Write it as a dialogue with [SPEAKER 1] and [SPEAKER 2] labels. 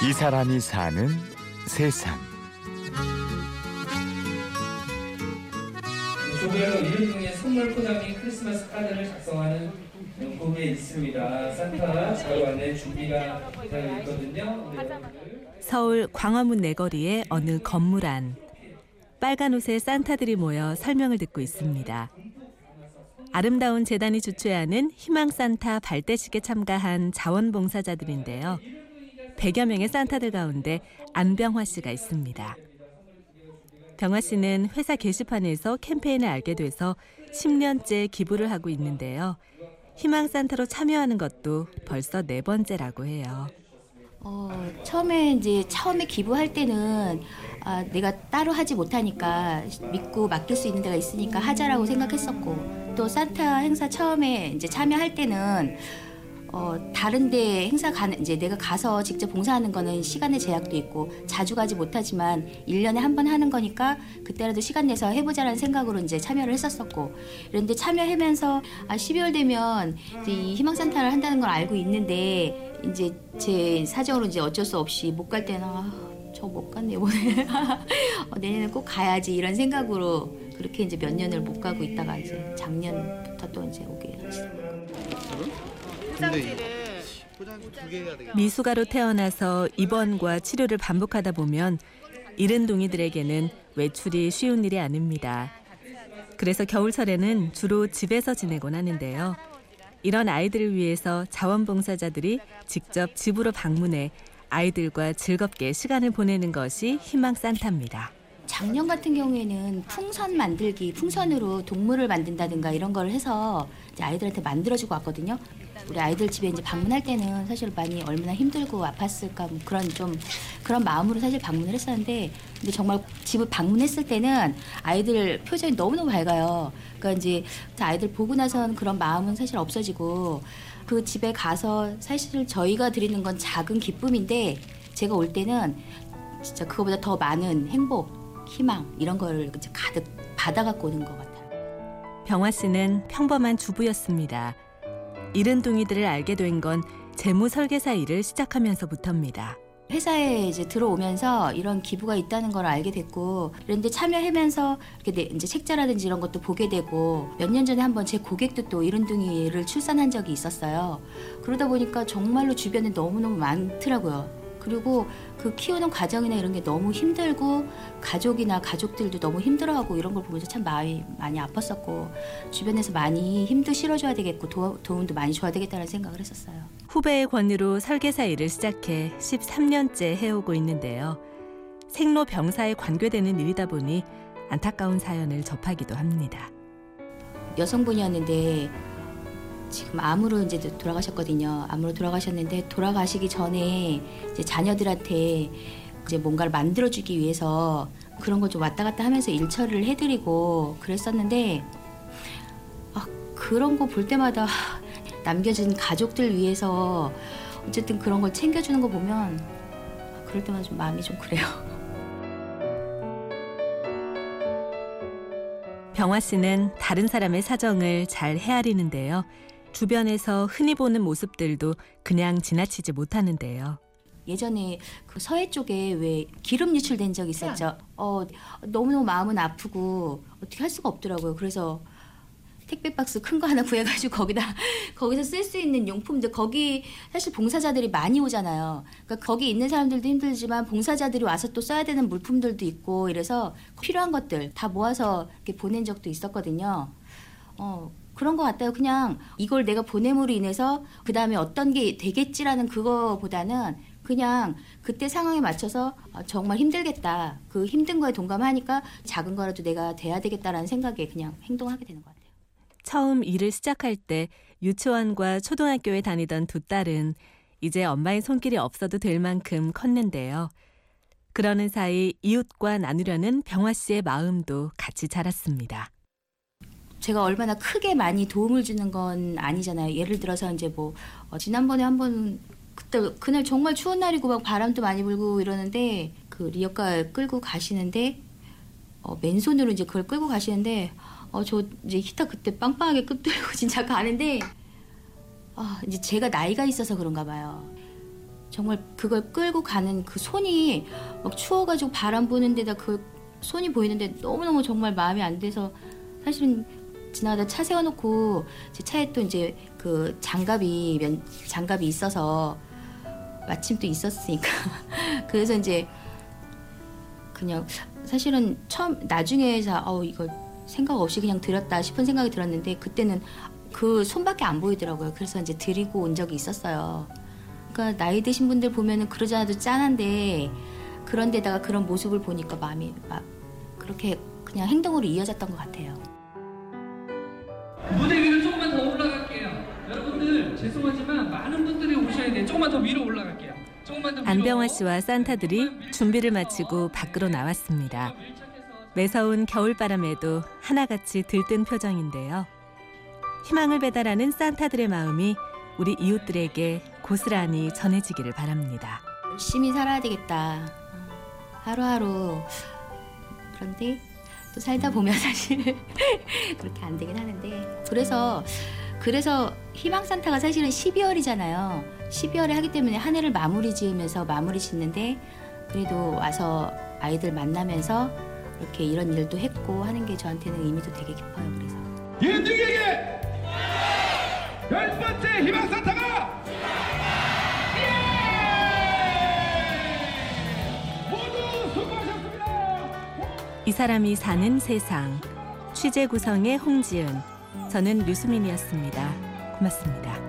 [SPEAKER 1] 이 사람이 사는 세상.
[SPEAKER 2] 조별로 이름 중에 선물 포장 및 크리스마스 카드를 작성하는 명품에 있습니다. 산타 안내 준비가 되어 있거든요. 네.
[SPEAKER 3] 서울 광화문 내거리의 어느 건물 안. 빨간 옷에 산타들이 모여 설명을 듣고 있습니다. 아름다운 재단이 주최하는 희망 산타 발대식에 참가한 자원봉사자들인데요. 100여 명의 산타들 가운데 안병화 씨가 있습니다. 병화 씨는 회사 게시판에서 캠페인을 알게 돼서 10년째 기부를 하고 있는데요. 희망 산타로 참여하는 것도 벌써 네 번째라고 해요.
[SPEAKER 4] 어, 처음에 이제 처음에 기부할 때는 아, 내가 따로 하지 못하니까 믿고 맡길 수 있는 데가 있으니까 하자라고 생각했었고 또 산타 행사 처음에 이제 참여할 때는 어, 다른데 행사 가는 이제 내가 가서 직접 봉사하는 거는 시간의 제약도 있고 자주 가지 못하지만 1년에 한 번 하는 거니까 그때라도 시간 내서 해보자라는 생각으로 이제 참여를 했었었고 그런데 참여하면서 아 12월 되면 이제 이 희망산타를 한다는 걸 알고 있는데 이제 제 사정으로 이제 어쩔 수 없이 못 갈 때는 아, 저못 갔네 이번에 어, 내년에 꼭 가야지 이런 생각으로 그렇게 이제 몇 년을 못 가고 있다가 이제 작년부터 또 이제 오게 됐어요.
[SPEAKER 5] 포장지를.
[SPEAKER 3] 미숙아로 태어나서 입원과 치료를 반복하다 보면 이른 동이들에게는 외출이 쉬운 일이 아닙니다. 그래서 겨울철에는 주로 집에서 지내곤 하는데요. 이런 아이들을 위해서 자원봉사자들이 직접 집으로 방문해 아이들과 즐겁게 시간을 보내는 것이 희망 산타입니다.
[SPEAKER 4] 작년 같은 경우에는 풍선 만들기, 풍선으로 동물을 만든다든가 이런 걸 해서 이제 아이들한테 만들어주고 왔거든요. 우리 아이들 집에 이제 방문할 때는 사실 많이 얼마나 힘들고 아팠을까 뭐 그런 좀 그런 마음으로 사실 방문을 했었는데 근데 정말 집을 방문했을 때는 아이들 표정이 너무너무 밝아요. 그러니까 이제 아이들 보고 나선 그런 마음은 사실 없어지고 그 집에 가서 사실 저희가 드리는 건 작은 기쁨인데 제가 올 때는 진짜 그거보다 더 많은 행복, 희망 이런 거를 가득 받아갖고 오는 것 같아요.
[SPEAKER 3] 병화 씨는 평범한 주부였습니다. 이른 동이들을 알게 된 건 재무 설계사 일을 시작하면서부터입니다.
[SPEAKER 4] 회사에 이제 들어오면서 이런 기부가 있다는 걸 알게 됐고 그런데 참여하면서 이렇게 내- 이제 책자라든지 이런 것도 보게 되고 몇 년 전에 한번 제 고객도 또 이른둥이를 출산한 적이 있었어요. 그러다 보니까 정말로 주변에 너무너무 많더라고요. 그리고 그 키우는 과정이나 이런 게 너무 힘들고 가족이나 가족들도 너무 힘들어하고 이런 걸 보면서 참 마음이 많이 아팠었고 주변에서 많이 힘도 실어줘야 되겠고 도, 도움도 많이 줘야 되겠다는 생각을 했었어요.
[SPEAKER 3] 후배의 권유로 설계사 일을 시작해 13년째 해오고 있는데요. 생로 병사에 관계되는 일이다 보니 안타까운 사연을 접하기도 합니다.
[SPEAKER 4] 여성분이었는데 지금 암으로 이제 돌아가셨거든요. 암으로 돌아가셨는데 돌아가시기 전에 이제 자녀들한테 이제 뭔가를 만들어주기 위해서 그런 걸 좀 왔다 갔다 하면서 일 처리를 해드리고 그랬었는데 아, 그런 거 볼 때마다 남겨진 가족들 위해서 어쨌든 그런 걸 챙겨주는 거 보면 그럴 때마다 좀 마음이 좀 그래요.
[SPEAKER 3] 병화 씨는 다른 사람의 사정을 잘 헤아리는데요. 주변에서 흔히 보는 모습들도 그냥 지나치지 못하는데요.
[SPEAKER 4] 예전에 그 서해 쪽에 왜 기름 유출된 적 있었죠. 어 너무너무 마음은 아프고 어떻게 할 수가 없더라고요. 그래서 택배 박스 큰 거 하나 구해가지고 거기다 거기서 쓸 수 있는 용품들 거기 사실 봉사자들이 많이 오잖아요. 그러니까 거기 있는 사람들도 힘들지만 봉사자들이 와서 또 써야 되는 물품들도 있고 이래서 필요한 것들 다 모아서 이렇게 보낸 적도 있었거든요. 어 그런 것 같아요. 그냥 이걸 내가 보냄으로 인해서 그 다음에 어떤 게 되겠지라는 그거보다는 그냥 그때 상황에 맞춰서 어, 정말 힘들겠다. 그 힘든 거에 동감하니까 작은 거라도 내가 돼야 되겠다라는 생각에 그냥 행동하게 되는 것 같아요.
[SPEAKER 3] 처음 일을 시작할 때 유치원과 초등학교에 다니던 두 딸은 이제 엄마의 손길이 없어도 될 만큼 컸는데요. 그러는 사이 이웃과 나누려는 병화 씨의 마음도 같이 자랐습니다.
[SPEAKER 4] 제가 얼마나 크게 많이 도움을 주는 건 아니잖아요. 예를 들어서 이제 뭐 어, 지난번에 한번 그때 그날 정말 추운 날이고 막 바람도 많이 불고 이러는데 그 리어카 끌고 가시는데 어, 맨손으로 이제 그걸 끌고 가시는데 어, 저 이제 히터 그때 빵빵하게 끄들고 진짜 가는데 아, 이제 제가 나이가 있어서 그런가 봐요. 정말 그걸 끌고 가는 그 손이 막 추워가지고 바람 부는 데다 그 손이 보이는데 너무너무 정말 마음이 안 돼서 사실은 지나가다 차 세워놓고 제 차에 또 이제 그 장갑이 면 장갑이 있어서 마침 또 있었으니까 그래서 이제 그냥 사실은 처음 나중에서 어 이거 생각 없이 그냥 들었다 싶은 생각이 들었는데 그때는 그 손밖에 안 보이더라고요. 그래서 이제 드리고 온 적이 있었어요. 그러니까 나이 드신 분들 보면은 그러지 않아도 짠한데 그런 데다가 그런 모습을 보니까 마음이 막 그렇게 그냥 행동으로 이어졌던 것 같아요.
[SPEAKER 2] 무대 위로 조금만 더 올라갈게요. 여러분들 죄송하지만 많은 분들이 오셔야 돼요. 조금만 더 위로 올라갈게요. 조금만 더 위로.
[SPEAKER 3] 안병화 씨와 산타들이 준비를 마치고 밖으로 나왔습니다. 매서운 겨울바람에도 하나같이 들뜬 표정인데요. 희망을 배달하는 산타들의 마음이 우리 이웃들에게 고스란히 전해지기를 바랍니다.
[SPEAKER 4] 열심히 살아야 되겠다. 하루하루 그런데 또 살다 보면 사실 그렇게 안 되긴 하는데 그래서 그래서 희망 산타가 사실은 12월이잖아요. 12월에 하기 때문에 한 해를 마무리 지으면서 마무리 짓는데 그래도 와서 아이들 만나면서 이렇게 이런 일도 했고 하는 게 저한테는 의미도 되게 깊어요. 그래서
[SPEAKER 6] 윤중에게 열 번째 희망 산타가
[SPEAKER 3] 사람이 사는 세상 취재 구성의 홍지은 저는 류수민이었습니다. 고맙습니다.